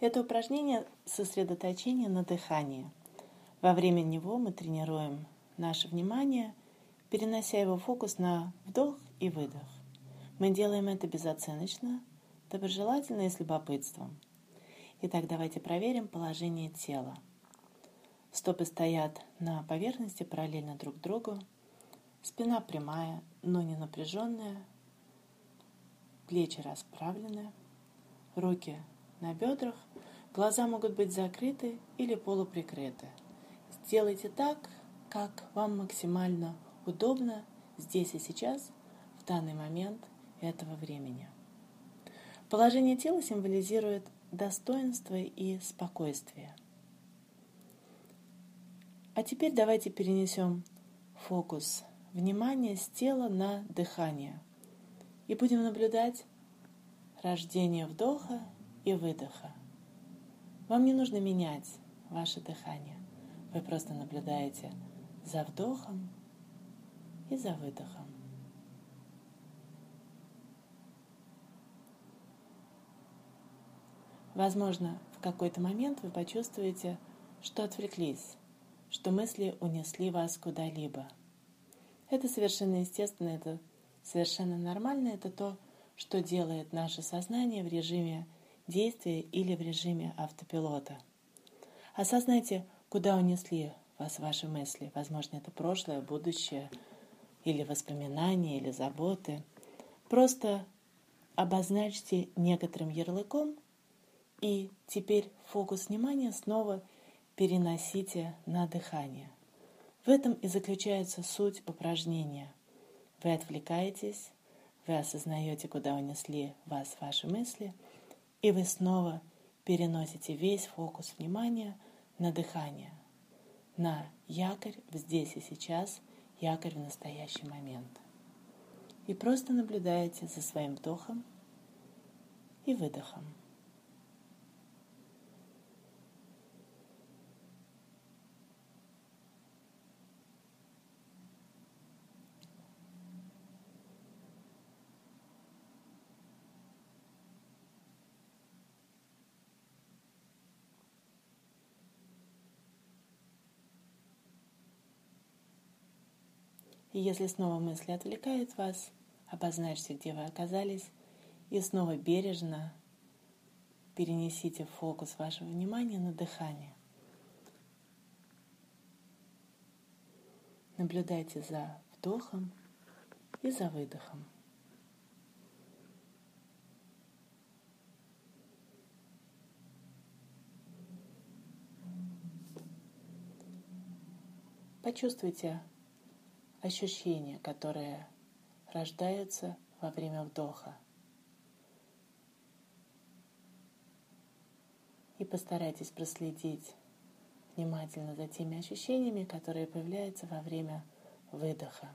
Это упражнение сосредоточения на дыхании. Во время него мы тренируем наше внимание, перенося его фокус на вдох и выдох. Мы делаем это безоценочно, доброжелательно и с любопытством. Итак, давайте проверим положение тела. Стопы стоят на поверхности параллельно друг другу. Спина прямая, но не напряженная. Плечи расправлены. Руки на бедрах. Глаза могут быть закрыты или полуприкрыты. Сделайте так, как вам максимально удобно здесь и сейчас, в данный момент этого времени. Положение тела символизирует достоинство и спокойствие. А теперь давайте перенесем фокус внимания с тела на дыхание и будем наблюдать рождение вдоха и выдоха. Вам не нужно менять ваше дыхание. Вы просто наблюдаете за вдохом и за выдохом. Возможно, в какой-то момент вы почувствуете, что отвлеклись, что мысли унесли вас куда-либо. Это совершенно естественно, это совершенно нормально, это то, что делает наше сознание в режиме действия или в режиме автопилота. Осознайте, Куда унесли вас ваши мысли? Возможно, это прошлое, будущее, или воспоминания, или заботы. Просто обозначьте некоторым ярлыком, и теперь фокус внимания снова переносите на дыхание. В этом и заключается суть упражнения. Вы отвлекаетесь, вы осознаете, куда унесли вас ваши мысли, и вы снова переносите весь фокус внимания – на дыхание, на якорь здесь и сейчас, якорь в настоящий момент. И просто наблюдаете за своим вдохом и выдохом. И если снова мысли отвлекают вас, обозначьте, где вы оказались, и снова бережно перенесите фокус вашего внимания на дыхание. Наблюдайте за вдохом и за выдохом. Почувствуйте ощущения, которые рождаются во время вдоха. И постарайтесь проследить внимательно за теми ощущениями, которые появляются во время выдоха.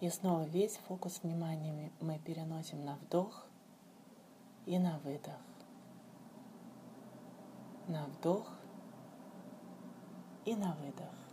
И снова весь фокус внимания мы переносим на вдох и на выдох. На вдох и на выдох.